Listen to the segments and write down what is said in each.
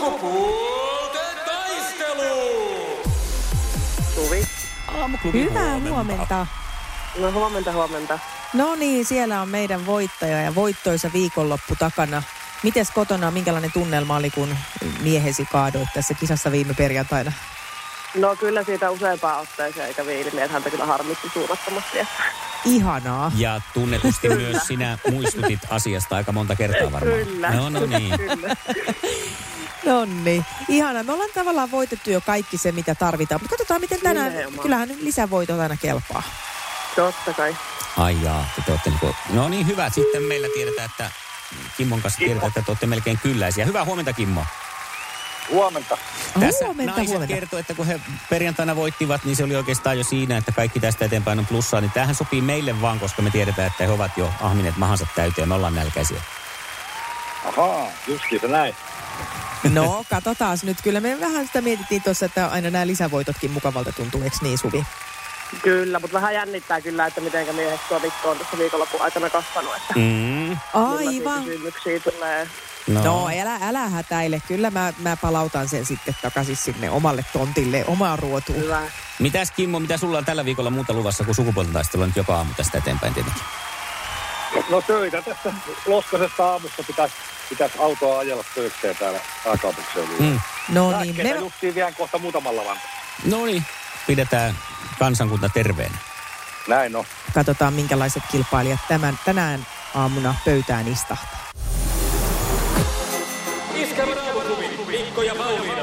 Sukupuolten taistelu! Suvi. Aamuklubin Hyvää huomenta. No huomenta, huomenta. No niin, siellä on meidän voittaja ja voittoisa viikonloppu takana. Mites kotona, minkälainen tunnelma oli, kun miehesi kaadoit tässä kisassa viime perjantaina? No kyllä siitä useampaan otteeseen eikä viilimi, että häntä kyllä harmitti suunnattomasti. Että. Ihanaa. Ja tunnetusti myös sinä muistutit asiasta aika monta kertaa varmaan. Kyllä. No, no niin. Kyllä. Nonni, ihana. Me ollaan tavallaan voitettu jo kaikki se, mitä tarvitaan. Mutta katsotaan, miten tänään, Nimenomaan. kyllähän nyt lisävoitot aina kelpaa. Totta kai. Ai jaa, te, te olette niinku, no niin hyvä. Sitten meillä tiedetään, että Kimmon kanssa tiedetään, että te olette melkein kylläisiä. Hyvää huomenta Kimmo. Huomenta. Tässä huomenta, naiset huomenta. kertoo, että kun he perjantaina voittivat, niin se oli oikeastaan jo siinä, että kaikki tästä eteenpäin on plussaa. Niin tämähän sopii meille vaan, koska me tiedetään, että he ovat jo ahmineet mahansa täyteen. Me ollaan nälkäisiä. Ahaa, justkin se näin. No, katsotaan nyt. Kyllä me vähän sitä mietittiin tuossa, että aina nämä lisävoitotkin mukavalta tuntuu, eikö niin Suvi? Kyllä, mutta vähän jännittää kyllä, että miten miehet tuo Mikko on tässä viikonlopun aikana kasvanut. Että Mm. Aivan. kysymyksiä tulee. No, No älä, älä hätäile. Kyllä mä, mä palautan sen sitten takaisin sinne omalle tontille, omaan ruotuun. Hyvä. Mitäs Kimmo, mitä sulla on tällä viikolla muuta luvassa kuin sukupuolten taistelu nyt joka aamu tästä eteenpäin tietenkin? No töitä tässä loskasesta aamusta pitäisi pitäisi autoa ajella töikseen täällä pääkaupunkiseudulla. Mm. No niin, Lääkkeitä me, justiin vien kohta muutamalla vaan. No niin, pidetään kansankunta terveenä. Näin on. katsotaan minkälaiset kilpailijat tämän, tänään aamuna pöytään istahtaa. Iskävä Mikko ja Pauliina.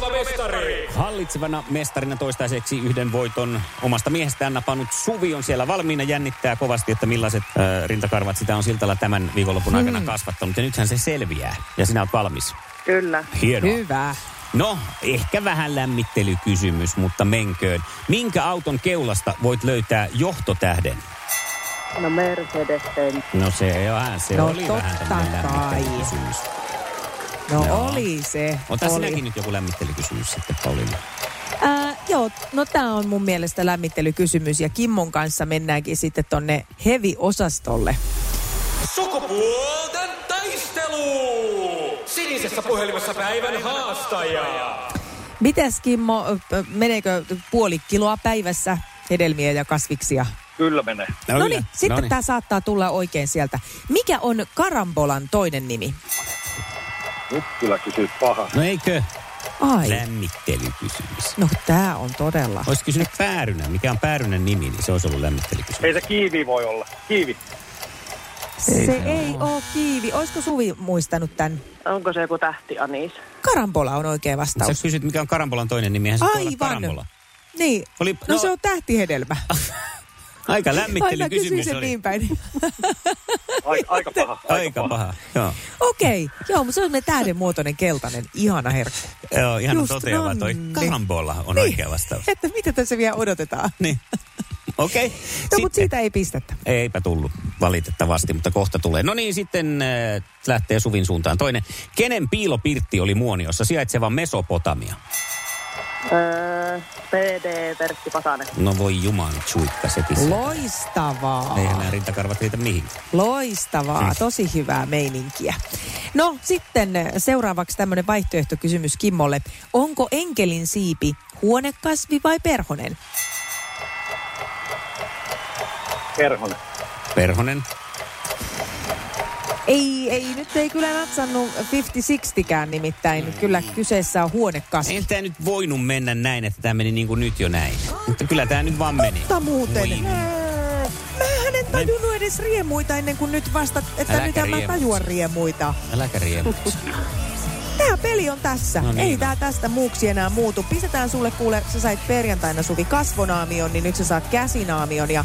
Hallitseva mestari. Hallitsevana mestarina toistaiseksi yhden voiton omasta miehestään napannut Suvi on siellä valmiina. Jännittää kovasti, että millaiset äh, rintakarvat sitä on siltalla tämän viikonlopun aikana kasvattanut. Ja nythän se selviää. Ja sinä olet valmis. Kyllä. Hienoa. Hyvä. No, ehkä vähän lämmittelykysymys, mutta menköön. Minkä auton keulasta voit löytää johtotähden? No Mercedes-Benz. No se, vähän, se No oli vähän kai. No Joo. oli se. Ota oli. sinäkin nyt joku lämmittelykysymys sitten, Pauliina. Ää, joo, no tämä on mun mielestä lämmittelykysymys ja Kimmon kanssa mennäänkin sitten tonne heavy-osastolle. Sukupuolten taistelu! Sinisessä puhelimessa päivän haastaja. Mites Kimmo, meneekö puoli kiloa päivässä hedelmiä ja kasviksia? Kyllä menee. No niin, sitten Noniin. tämä saattaa tulla oikein sieltä. Mikä on karambolan toinen nimi? Nyt kyllä kysyt paha. No eikö? Ai, Lämmittelykysymys. no tää on todella. Olisi kysynyt päärynä. Mikä on päärynän nimi, niin se olisi ollut lämmittelykysymys. Ei se kiivi voi olla. Kiivi. Se ei oo kiivi. Olisiko Suvi muistanut tämän? Onko se joku tähti Anis? Karambola on oikea Sä vastaus. kysyt, mikä on karambolan toinen nimi, se Aivan. karambola. Niin, Oli- no, no- se on tähtihedelmä. Aika Aina lämmittelykysymys kysyin sen oli. niin päin. Aika, aika paha. Aika paha. Joo, Okei, okay. joo, mutta se on semmoinen tähdenmuotoinen keltainen, ihana herkku. Joo ihan Just toteava. Toi nonni. karambola on Niin. oikea vastaus. Että mitä tässä vielä odotetaan? Niin. Okei. No, mutta siitä ei pistettä. Eipä tullut valitettavasti, mutta kohta tulee. No niin, sitten äh, lähtee Suvin suuntaan. Toinen. Kenen piilopirtti oli Muoniossa sijaitseva Mesopotamia? Öö, PD Pertti Pasanen. No voi juman chuikka sekin. Loistavaa. Eihän nämä rintakarvat riitä mihinkään. Loistavaa, tosi hyvää meininkiä. No sitten seuraavaksi tämmöinen vaihtoehtokysymys Kimmolle. Onko enkelin siipi huonekasvi vai perhonen? Perhonen. Perhonen. Ei, ei, nyt ei kyllä natsannut 50-60kään nimittäin. Kyllä kyseessä on huonekasvi. Ei tämä nyt voinut mennä näin, että tämä meni niin kuin nyt jo näin. Mutta kyllä tämä nyt vaan meni. Totta muuten. Voi. Mä en tajunnut edes riemuita ennen kuin nyt vasta, että Äläkä nyt mä riemuitse. tajuan riemuita. Äläkä riemuitse. Tää peli on tässä. No niin Ei on. tää tästä muuksi enää muutu. Pistetään sulle kuule, sä sait perjantaina Suvi kasvonaamion, niin nyt sä saat käsinaamion. Ja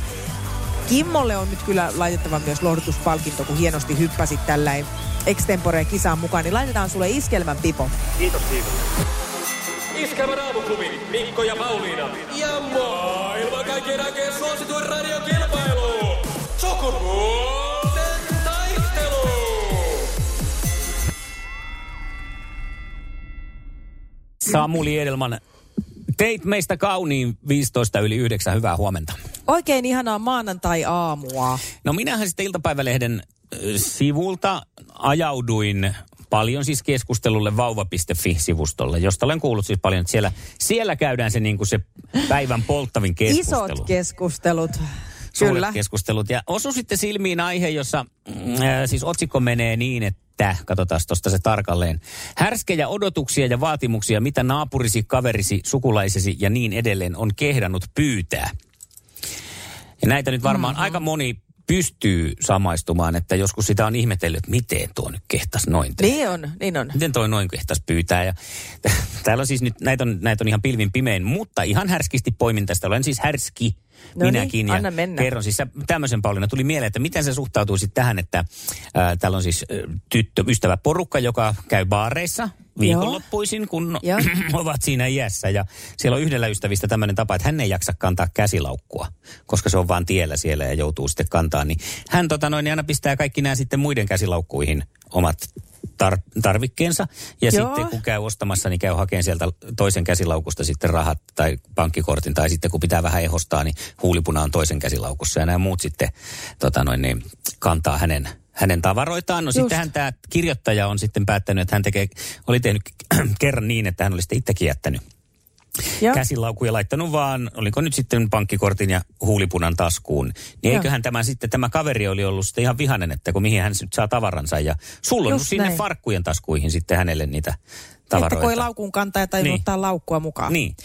Kimmolle on nyt kyllä laitettava myös lohdutuspalkinto, kun hienosti hyppäsit tällä extempore-kisaan mukaan, niin laitetaan sulle iskelmän pipo. Kiitos, kiitos. Iskävä raamuklubi, Mikko ja Pauliina. Ja maailman kaikkien aikeen suosituen radiokilpailu. Sukupuolten taistelu! Samuli Edelman Teit meistä kauniin 15 yli 9. Hyvää huomenta. Oikein ihanaa maanantai-aamua. No minähän sitten iltapäivälehden sivulta ajauduin paljon siis keskustelulle vauva.fi-sivustolle, josta olen kuullut siis paljon, että siellä, siellä käydään se, niin kuin se päivän polttavin keskustelu. Isot keskustelut. Suuret Kyllä. keskustelut. Ja osu sitten silmiin aihe, jossa äh, siis otsikko menee niin, että katsotaan tuosta se tarkalleen. Härskejä odotuksia ja vaatimuksia, mitä naapurisi, kaverisi, sukulaisesi ja niin edelleen on kehdannut pyytää. Ja näitä nyt varmaan mm-hmm. aika moni pystyy samaistumaan, että joskus sitä on ihmetellyt, että miten tuo nyt kehtas noin tehdä. Niin on, niin on. Miten toi noin kehtas pyytää? Ja, täällä on siis nyt, näitä on, näitä on ihan pilvin pimein, mutta ihan härskisti poimin tästä. Olen siis härski No niin, minäkin. ja anna mennä. kerron siis tämmöisen Pauliina. Tuli mieleen, että miten se suhtautuu sitten tähän, että ää, täällä on siis ä, tyttö, ystävä porukka, joka käy baareissa viikonloppuisin, kun Joo. ovat siinä iässä. Ja siellä on yhdellä ystävistä tämmöinen tapa, että hän ei jaksa kantaa käsilaukkua, koska se on vaan tiellä siellä ja joutuu sitten kantaa. Niin hän tota noin, niin aina pistää kaikki nämä sitten muiden käsilaukkuihin omat tar- tarvikkeensa. Ja Joo. sitten kun käy ostamassa, niin käy hakemaan sieltä toisen käsilaukusta sitten rahat tai pankkikortin. Tai sitten kun pitää vähän ehostaa, niin huulipuna on toisen käsilaukussa. Ja nämä muut sitten tota noin, niin, kantaa hänen, hänen tavaroitaan. No Just. sittenhän tämä kirjoittaja on sitten päättänyt, että hän tekee, oli tehnyt kerran niin, että hän oli sitten itsekin jättänyt Joo. käsilaukuja laittanut vaan, oliko nyt sitten pankkikortin ja huulipunan taskuun. Niin Joo. eiköhän tämä sitten, tämä kaveri oli ollut sitten ihan vihanen, että kun mihin hän nyt saa tavaransa. Ja sullonnut Just sinne näin. farkkujen taskuihin sitten hänelle niitä tavaroita. kun ei laukun kantaa tai Niin. ottaa laukkua mukaan. Niin.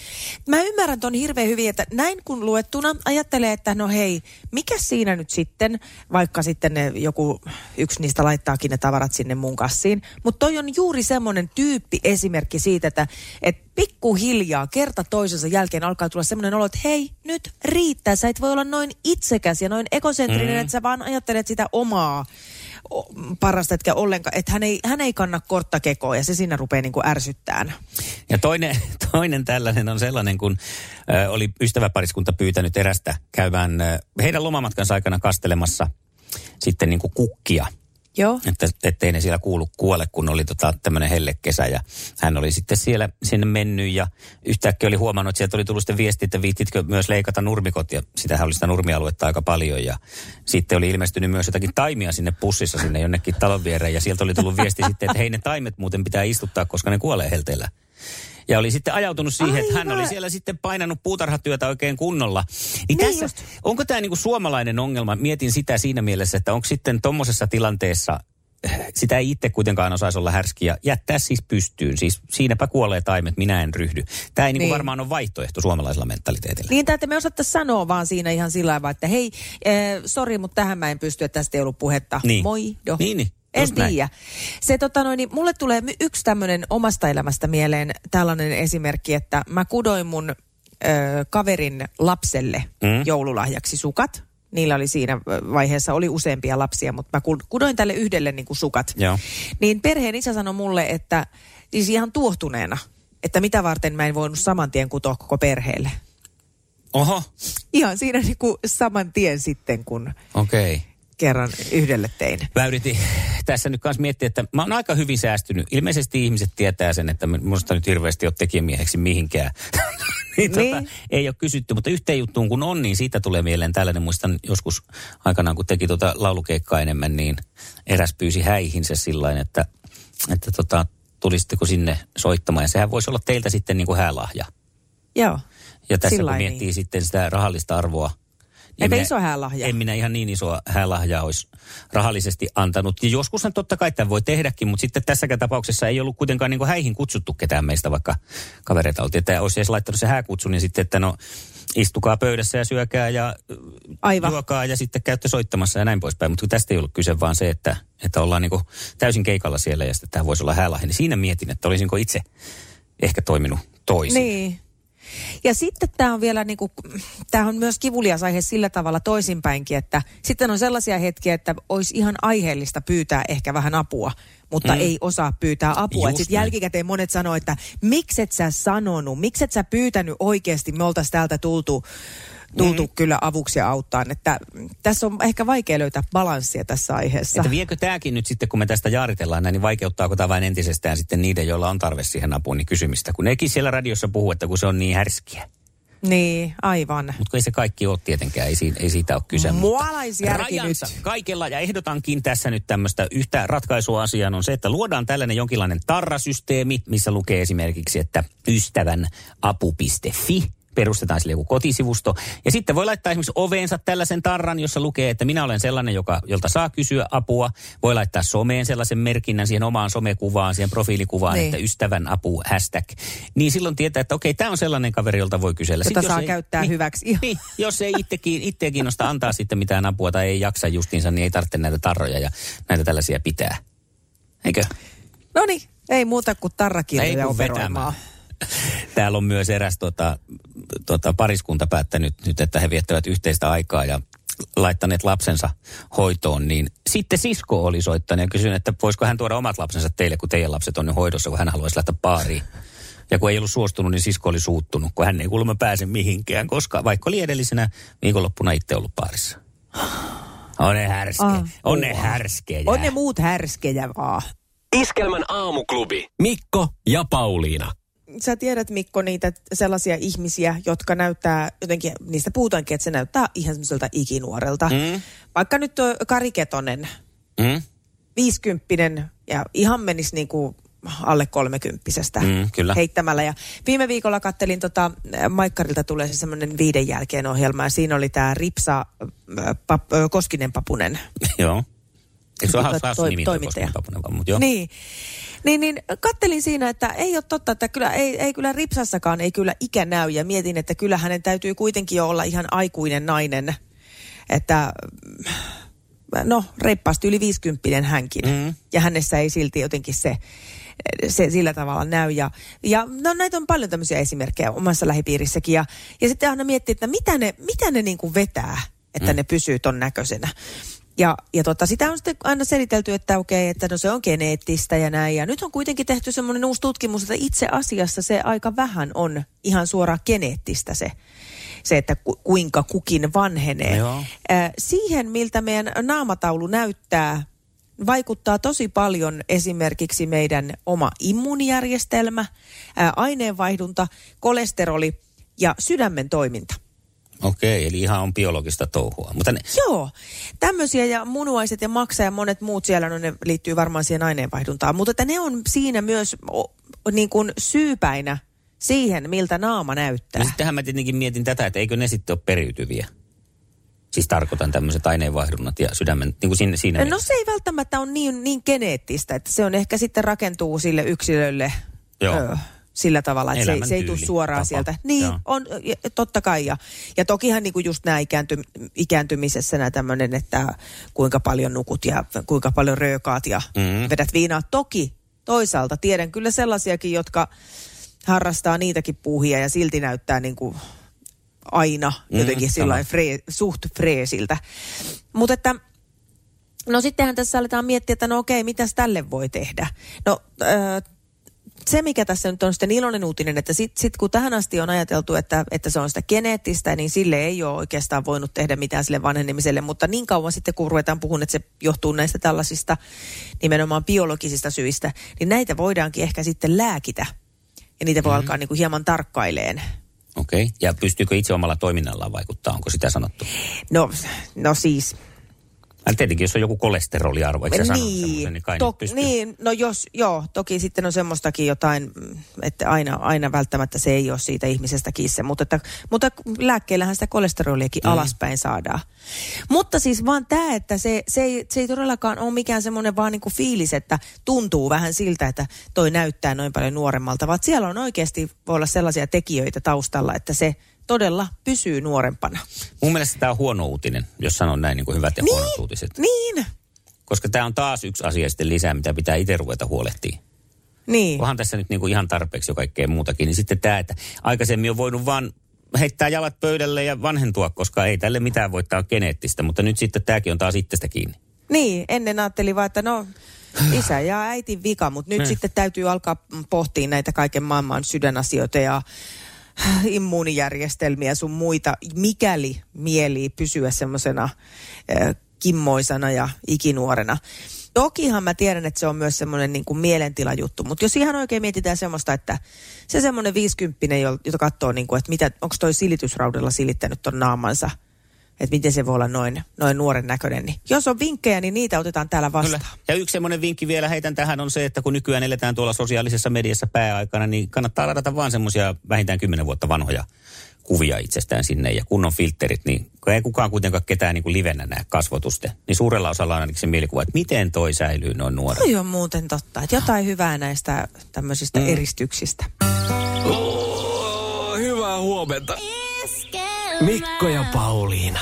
Mä ymmärrän ton hirveän hyvin, että näin kun luettuna ajattelee, että no hei, mikä siinä nyt sitten, vaikka sitten ne, joku yksi niistä laittaakin ne tavarat sinne mun kassiin. Mutta toi on juuri semmoinen tyyppi esimerkki siitä, että et pikkuhiljaa kerta toisensa jälkeen alkaa tulla semmoinen olo, että hei, nyt riittää. Sä et voi olla noin itsekäs ja noin ekosentrinen, mm. että sä vaan ajattelet sitä omaa parasta, etkä ollenkaan, että hän ei, hän ei kanna korttakekoa ja se siinä rupeaa niin kuin ärsyttään. Ja toinen, toinen tällainen on sellainen, kun ö, oli ystäväpariskunta pyytänyt erästä käymään ö, heidän lomamatkansa aikana kastelemassa sitten niin kuin kukkia. Joo. Että ettei ne siellä kuulu kuole, kun oli tota tämmöinen hellekesä. Ja hän oli sitten siellä sinne mennyt ja yhtäkkiä oli huomannut, että sieltä oli tullut sitten viesti, että viittitkö myös leikata nurmikot. Ja sitähän oli sitä nurmialuetta aika paljon. Ja sitten oli ilmestynyt myös jotakin taimia sinne pussissa sinne jonnekin talon viereen. Ja sieltä oli tullut viesti sitten, että hei ne taimet muuten pitää istuttaa, koska ne kuolee helteellä. Ja oli sitten ajautunut siihen, että hän Aivan. oli siellä sitten painanut puutarhatyötä oikein kunnolla. Niin, Niin tässä, just. onko tämä niinku suomalainen ongelma? Mietin sitä siinä mielessä, että onko sitten tuommoisessa tilanteessa, eh, sitä ei itse kuitenkaan osaisi olla härski ja jättää siis pystyyn. Siis siinäpä kuolee taimet, minä en ryhdy. Tämä ei niinku Niin. varmaan ole vaihtoehto suomalaisella mentaliteetillä. Niin, että me osattaisiin sanoa vaan siinä ihan sillä lailla, että hei, äh, sori, mutta tähän mä en pysty, että tästä ei ollut puhetta. Niin. Moi, do. Niin, niin. En tiedä. Se tota noin, niin mulle tulee yksi tämmöinen omasta elämästä mieleen tällainen esimerkki, että mä kudoin mun ö, kaverin lapselle Mm. joululahjaksi sukat. Niillä oli siinä vaiheessa, oli useampia lapsia, mutta mä ku- kudoin tälle yhdelle niin kuin sukat. Joo. Niin perheen isä sanoi mulle, että siis ihan tuohtuneena, että mitä varten mä en voinut saman tien kutoa koko perheelle. Oho, Ihan siinä niin kuin saman tien sitten, kun okei. Okay. Kerran yhdelle tein. Mä yritin tässä nyt kanssa miettiä, että mä oon aika hyvin säästynyt. Ilmeisesti ihmiset tietää sen, että minusta nyt hirveästi ole tekijämieheksi mihinkään. niin, tota, Niin. ei ole kysytty, mutta yhteen juttuun kun on, niin siitä tulee mieleen tällainen. Muistan joskus aikanaan, kun teki tuota laulukeikkaa enemmän, niin eräs pyysi häihinsä sillä että, että tota, tulisitteko sinne soittamaan. Ja sehän voisi olla teiltä sitten niin kuin häälahja. Joo. Ja tässä Sillain kun miettii niin. sitten sitä rahallista arvoa. Entä minä- iso häälahja? En minä ihan niin isoa häälahjaa olisi rahallisesti antanut. Ja joskushan totta kai tämän voi tehdäkin, mutta sitten tässäkään tapauksessa ei ollut kuitenkaan niin häihin kutsuttu ketään meistä, vaikka kavereita oltiin. Että olisi edes laittanut se hääkutsu, niin sitten, että no istukaa pöydässä ja syökää ja Aivan. juokaa ja sitten käytte soittamassa ja näin poispäin. Mutta tästä ei ollut kyse vaan se, että, että ollaan niin täysin keikalla siellä ja sitten tämä voisi olla häälahja. Niin siinä mietin, että olisinko itse ehkä toiminut toisin. Niin. Ja sitten tämä on vielä niinku, tämä on myös kivulias aihe sillä tavalla toisinpäinkin, että sitten on sellaisia hetkiä, että olisi ihan aiheellista pyytää ehkä vähän apua, mutta Mm. ei osaa pyytää apua. Sitten jälkikäteen monet sanoo, että mikset sä sanonut, mikset sä pyytänyt oikeasti, me oltaisiin täältä tultu tultu mm. kyllä avuksi ja auttaa. Että mm, tässä on ehkä vaikea löytää balanssia tässä aiheessa. Että viekö tämäkin nyt sitten, kun me tästä jaaritellaan näin, niin vaikeuttaako tämä vain entisestään sitten niiden, joilla on tarve siihen apuun, niin kysymistä. Kun nekin siellä radiossa puhuu, että kun se on niin härskiä. Niin, aivan. Mutta ei se kaikki ole tietenkään, ei siitä, ei siitä ole kyse. Mualaisjärki nyt. kaikella, ja ehdotankin tässä nyt tämmöistä yhtä ratkaisuasiaa on se, että luodaan tällainen jonkinlainen tarrasysteemi, missä lukee esimerkiksi, että ystävän apu.fi perustetaan sille joku kotisivusto. Ja sitten voi laittaa esimerkiksi oveensa tällaisen tarran, jossa lukee, että minä olen sellainen, joka, jolta saa kysyä apua. Voi laittaa someen sellaisen merkinnän siihen omaan somekuvaan, siihen profiilikuvaan, Niin. että ystävän apu, hashtag. Niin silloin tietää, että okei, tämä on sellainen kaveri, jolta voi kysellä. Jota Sitten jos saa ei- käyttää niin, hyväksi. Niin, jos ei itsekin, itseä kiinnosta antaa sitten mitään apua tai ei jaksa justiinsa, niin ei tarvitse näitä tarroja ja näitä tällaisia pitää. Eikö? No niin, ei muuta kuin tarrakirjoja operoimaan. vetämään. Täällä on myös eräs tota, tota, pariskunta päättänyt nyt, että he viettävät yhteistä aikaa ja laittaneet lapsensa hoitoon, niin sitten sisko oli soittanut ja kysynyt, että voisiko hän tuoda omat lapsensa teille, kun teidän lapset on jo hoidossa, kun hän haluaisi lähteä baariin. Ja kun ei ollut suostunut, niin sisko oli suuttunut, kun hän ei kuulemma pääse mihinkään, koska vaikka oli edellisenä viikonloppuna itse ollut baarissa. On ne härske. Ah, on ne härskejä. On ne muut härskejä vaan. Iskelmän aamuklubi. Mikko ja Pauliina. Sä tiedät Mikko niitä sellaisia ihmisiä, jotka näyttää jotenkin, niistä puhutaankin, että se näyttää ihan semmoiselta ikinuorelta. Mm. Vaikka nyt tuo Kari Ketonen, Mm? viisikymppinen ja ihan menisi niin kuin alle kolmekymppisestä Mm, kyllä. heittämällä. Ja viime viikolla kattelin tota, äh, Maikkarilta tulee se semmoinen viiden jälkeen ohjelma ja siinä oli tämä Ripsa äh, pap, äh, Koskinen Papunen. Joo. Eikö se ole Toi- nimi toi toimittaja. Mutta joo. Niin. Niin, niin kattelin siinä, että ei ole totta, että kyllä, ei, ei kyllä Ripsassakaan ei kyllä ikä näy. Ja mietin, että kyllä hänen täytyy kuitenkin jo olla ihan aikuinen nainen. Että no reippaasti yli 50 hänkin. Mm. Ja hänessä ei silti jotenkin se, se sillä tavalla näy. Ja, ja no, näitä on paljon tämmöisiä esimerkkejä omassa lähipiirissäkin. Ja, ja sitten aina miettii, että mitä ne, mitä ne niin kuin vetää, että mm. ne pysyy ton näköisenä. Ja, ja tota, sitä on sitten aina selitelty, että okei, että no se on geneettistä ja näin. Ja nyt on kuitenkin tehty semmoinen uusi tutkimus, että itse asiassa se aika vähän on ihan suoraan geneettistä se, se että ku, kuinka kukin vanhenee. Joo. Äh, siihen, miltä meidän naamataulu näyttää, vaikuttaa tosi paljon esimerkiksi meidän oma immuunijärjestelmä, ää, aineenvaihdunta, kolesteroli ja sydämen toiminta. Okei, eli ihan on biologista touhua. Mutta ne, Joo, tämmöisiä ja munuaiset ja maksa ja monet muut siellä, no ne liittyy varmaan siihen aineenvaihduntaan, mutta että ne on siinä myös o, niin kuin syypäinä siihen, miltä naama näyttää. niin sittenhän mä tietenkin mietin tätä, että eikö ne sitten ole periytyviä. Siis tarkoitan tämmöiset aineenvaihdunnat ja sydämen, niin kuin siinä, siinä No mielessä. se ei välttämättä ole niin, niin geneettistä, että se on ehkä sitten rakentuu sille yksilölle Joo. Sillä tavalla, että se, ei- se ei tule suoraan tapa. sieltä. Niin, Joo. on ja, totta kai. Ja, ja tokihan niin kuin just nämä ikäänty, ikääntymisessä nämä tämmöinen, että kuinka paljon nukut ja kuinka paljon röökaat ja Mm. vedät viinaa. Toki toisaalta tiedän kyllä sellaisiakin, jotka harrastaa niitäkin puuhia ja silti näyttää niin kuin aina Mm, jotenkin mm, free, suht freesiltä. Mutta että No sittenhän tässä aletaan miettiä, että no okei, mitäs tälle voi tehdä? No äh, se, mikä tässä nyt on sitten iloinen uutinen, että sitten sit kun tähän asti on ajateltu, että, että se on sitä geneettistä, niin sille ei ole oikeastaan voinut tehdä mitään sille vanhenemiselle, mutta niin kauan sitten, kun ruvetaan puhumaan, että se johtuu näistä tällaisista nimenomaan biologisista syistä, niin näitä voidaankin ehkä sitten lääkitä. Ja niitä voi mm-hmm. alkaa niin kuin hieman tarkkaileen. Okei. Okay. Ja pystyykö itse omalla toiminnallaan vaikuttaa? Onko sitä sanottu? No, no siis, Ja tietenkin, jos on joku kolesteroliarvo, eikö sä niin, niin kai to, niin, no jos, joo, toki sitten on semmoistakin jotain, että aina, aina välttämättä se ei ole siitä ihmisestä kiinni, mutta, että, mutta lääkkeellähän sitä kolesteroliakin mm. alaspäin saadaan. Mutta siis vaan tämä, että se, se, ei, se ei todellakaan ole mikään semmoinen vaan niin kuin fiilis, että tuntuu vähän siltä, että toi näyttää noin paljon nuoremmalta, vaan siellä on oikeasti voi olla sellaisia tekijöitä taustalla, että se todella pysyy nuorempana. Mun mielestä tämä on huono uutinen, jos sanon näin niin kuin hyvät ja Niin. huonot uutiset. Niin, Koska tämä on taas yksi asia sitten lisää, mitä pitää itse ruveta huolehtimaan. niin. Onhan tässä nyt niin kuin ihan tarpeeksi jo kaikkea muutakin. Niin sitten tämä, että aikaisemmin on voinut vaan heittää jalat pöydälle ja vanhentua, koska ei tälle mitään voi, tämä on geneettistä. Mutta nyt sitten tämäkin on taas itsestä kiinni. Niin, ennen ajattelin vaan, että no isä ja äitin vika, mutta nyt Niin. sitten täytyy alkaa pohtia näitä kaiken maailman sydänasioita ja immuunijärjestelmiä sun muita, mikäli mieli pysyä semmoisena kimmoisana ja ikinuorena. Tokihan mä tiedän, että se on myös semmoinen niin kuin mielentilajuttu, mutta jos ihan oikein mietitään semmoista, että se semmoinen viisikymppinen, jota katsoo, niin kuin, että onko toi silitysraudella silittänyt ton naamansa – että miten se voi olla noin, noin nuoren näköinen. Niin jos on vinkkejä, niin niitä otetaan täällä vastaan. Kyllä. Ja yksi semmoinen vinkki vielä heitän tähän on se, että kun nykyään eletään tuolla sosiaalisessa mediassa pääaikana, niin kannattaa ladata vaan semmoisia vähintään 10 vuotta vanhoja kuvia itsestään sinne ja kunnon filterit, niin kun ei kukaan kuitenkaan ketään niin kuin livenä näe kasvotusten, niin suurella osalla on ainakin se mielikuva, että miten toi säilyy noin nuorena. Toi on muuten totta, että jotain hyvää näistä tämmöisistä mm. eristyksistä. Oh, hyvää huomenta. Mikko ja Pauliina.